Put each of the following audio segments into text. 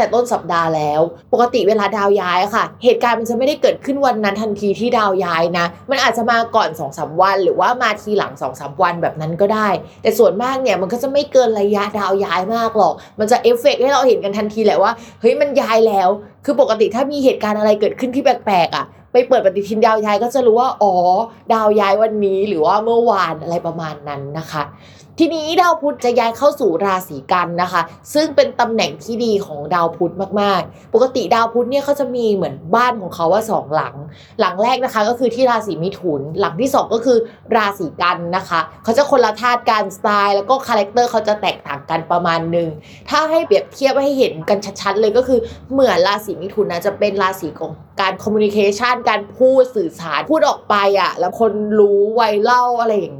แต่ต้นสัปดาห์แล้ว ปกติเวลาดาวย้ายค่ะ เหตุการณ์มันจะไม่ได้เกิดขึ้นวันนั้นทันทีที่ดาวย้ายนะ มันอาจจะมาก่อน2อสวัน หรือว่ามาทีหลัง2อสวันแบบนั้นก็ได้ แต่ส่วนมากเนี่ยมันก็จะไม่เกินระยะดาวย้ายมากหรอก มันจะเอฟเฟกให้เราเห็นกันทันทีแหละว่าเฮ้ยมันย้ายแล้ว คือปกติถ้ามีเหตุการณ์อะไรเกิดขึ้นที่แปลกๆอะ ไปเปิดปฏิทินดาวย้ายก็จะรู้ว่าอ๋อดาวย้ายวันนี้หรือว่าเมื่อวานอะไรประมาณนั้นนะคะ ทีนี้ดาวพุธจะย้ายเข้าสู่ราศีกันย์นะคะ ซึ่งเป็นตำแหน่งที่ดีของดาวพุธมากๆ ปกติดาวพุธเนี่ยเขาจะมีเหมือนบ้านของเขาว่าสองหลัง หลังแรกนะคะก็คือที่ราศีมิถุน หลังที่สองก็คือราศีกันย์นะคะเขาจะคนละธาตุกันสไตล์ แล้วก็ character เขาจะแตกต่างกันประมาณหนึ่งถ้าให้เปรียบเทียบให้เห็นกันชัดๆเลยก็คือเหมือนราศีมิถุนนะจะเป็นราศีของ การ communication การพูดสื่อสารพูดออกไปอะ แล้วคนรู้ไวเล่าอะไรอย่าง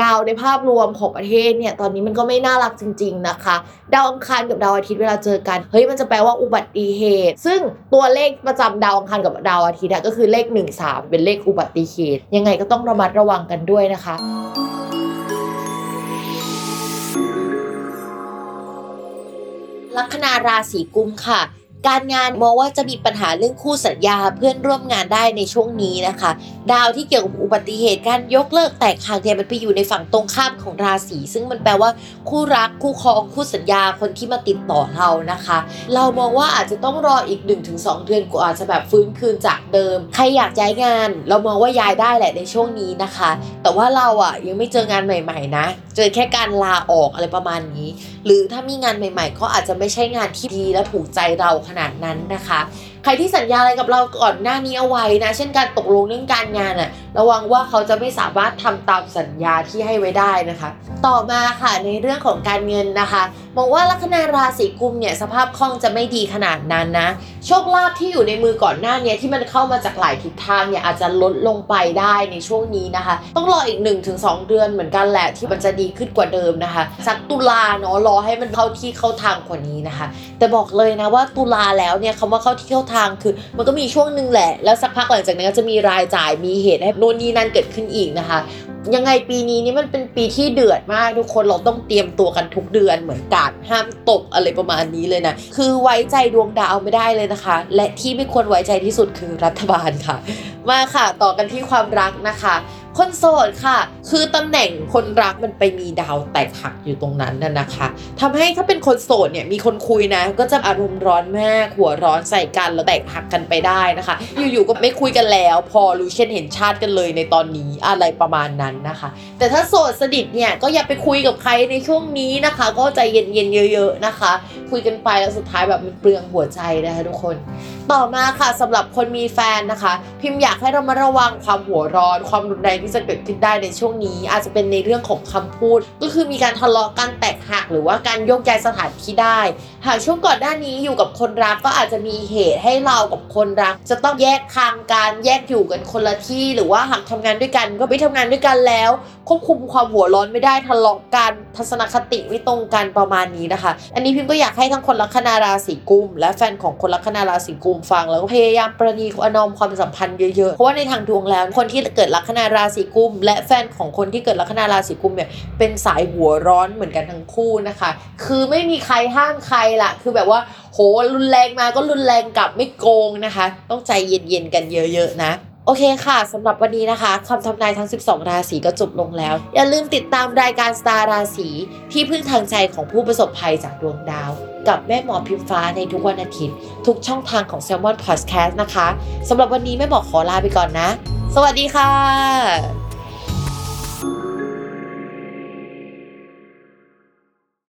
ดาวในภาพรวมของประเทศเนี่ยตอนนี้มันก็ไม่น่ารักจริง ๆนะคะ ดาวอังคารกับดาวอาทิตย์เวลาเจอกันเฮ้ยมันจะแปลว่าอุบัติเหตุ ซึ่งตัวเลขประจำดาวอังคารกับดาวอาทิตย์ก็คือเลข 1 3 เป็นเลขอุบัติเหตุ ยังไงก็ต้องระมัดระวังกันด้วยนะคะลัคนาราศีกุมค่ะ การงานมองว่าจะมีปัญหาเรื่องคู่สัญญาเพื่อนร่วมงานได้ในช่วงนี้นะคะ ดาวที่เกี่ยวกับอุบัติเหตุการยกเลิกแตกหักเนี่ยมันไปอยู่ในฝั่งตรงข้ามของราศีซึ่งมันแปลว่าคู่รักคู่ครองคู่สัญญาคนที่มาติดต่อเรานะคะ เรามองว่าอาจจะต้องรออีก 1-2 เดือนกว่าจะแบบฟื้นคืนจากเดิม ใครอยากย้ายงาน เรามองว่าย้ายได้แหละในช่วงนี้นะคะ แต่ว่าเราอะยังไม่เจองานใหม่ ๆ นะ เจอแค่การลาออกอะไรประมาณนี้ หรือถ้ามีงานใหม่ ๆ ก็อาจจะไม่ใช่งานที่ดีและถูกใจเราขนาดนั้นนะคะ ใครที่สัญญาอะไรกับเราก่อนหน้านี้เอาไว้นะ เช่นการตกลงเรื่องการงานอะระวังว่าเขาจะไม่สามารถทำตามสัญญาที่ให้ไว้ได้นะคะ ต่อมาค่ะในเรื่องของการเงินนะคะมองว่าลัคนาราศีกุมเนี่ยสภาพคล่องจะไม่ดีขนาดนั้นนะ โชคลาภที่อยู่ในมือก่อนหน้านี้ที่มันเข้ามาจากหลายทิศทางเนี่ยอาจจะลดลงไปได้ในช่วงนี้นะคะ ต้องรออีก 1-2 เดือนเหมือนกันแหละที่มันจะดีขึ้นกว่าเดิมนะคะ สักตุลาเนาะรอให้มันเข้าที่เข้าทางกว่านี้นะคะ แต่บอกเลยนะว่าตุลาแล้วเนี่ยคำว่าเข้าที่เข้าทางคือ มันก็มีช่วงหนึ่งแหละ แล้วสักพักหลังจากนั้นก็จะมีรายจ่ายมีเหตุให้โน่นนี่นั่นเกิดขึ้นอีกนะคะ ยังไงปีนี้นี่มันเป็นปีที่เดือดมากทุกคนเราต้องเตรียมตัวกันทุกเดือนเหมือนกันห้ามตกอะไรประมาณนี้เลยนะคือไว้ใจดวงดาวไม่ได้เลยนะคะ และที่ไม่ควรไว้ใจที่สุดคือรัฐบาลค่ะ มาค่ะ ต่อกันที่ความรักนะคะ คนโสดค่ะ คือตำแหน่งคนรักมันไปมีดาวแตกหักอยู่ตรงนั้นน่ะนะคะทำให้ถ้าเป็นคนโสดเนี่ยมีคนคุยนะ ก็จะอารมณ์ร้อนมากหัวร้อนใส่กันแล้วแตกหักกันไปได้นะคะ อยู่ๆก็ไม่คุยกันแล้ว พอรู้เช่นเห็นชาติกันเลยในตอนนี้อะไรประมาณนั้นนะคะ แต่ถ้าโสดสนิทเนี่ยก็อย่าไปคุยกับใครในช่วงนี้นะคะ ก็ใจเย็นๆเยอะ ๆนะคะ คุยกันไปแล้วสุดท้ายแบบมันเปลืองหัวใจนะคะทุกคน ต่อมาค่ะสำหรับคนมีแฟนนะคะ พิมพ์อยากให้เรามาระวังความหัวร้อน ความรุนแรงที่จะเกิดขึ้นได้ในช่วงนี้ อาจจะเป็นในเรื่องของคำพูด ก็คือมีการทะเลาะกันแตกหักหรือว่าการโยกย้ายสถานที่ได้ หากช่วงก่อนหน้านี้อยู่กับคนรักก็อาจจะมีเหตุให้เรากับคนรัก จะต้องแยกทางการแยกอยู่กันคนละที่ หรือว่าหากทำงานด้วยกันก็ไม่ทำงานด้วยกันแล้ว ควบคุมความหัวร้อนไม่ได้ทะเลาะกันทัศนคติไม่ตรงกันประมาณนี้นะคะ อันนี้พิมก็อยากใให้ทั้งคนลัคนาราศีกุม และแฟนของคนลัคนาราศีกุมฟังแล้วก็พยายามประนีประนอมความสัมพันธ์เยอะๆ เพราะว่าในทางดวงแล้วคนที่เกิดลัคนาราศีกุม และแฟนของคนที่เกิดลัคนาราศีกุมเนี่ยเป็นสายหัวร้อนเหมือนกันทั้งคู่นะคะ คือไม่มีใครห้ามใครละคือแบบว่าโหรุนแรงมาก็รุนแรงกลับไม่โกงนะคะ ต้องใจเย็นๆกันเยอะๆนะ โอเคค่ะสำหรับวันนี้นะคะคำทำนายทั้ง 12 ราศีก็จบลงแล้ว อย่าลืมติดตามรายการสตาร์ราศีที่พึ่งทางใจของผู้ประสบภัยจากดวงดาว กับแม่หมอพิมฟ้าในทุกวันอาทิตย์ ทุกช่องทางของ s ซ l m o n Podcast นะคะสำหรับวันนี้แม่หมอขอลาไปก่อนนะ สวัสดีค่ะ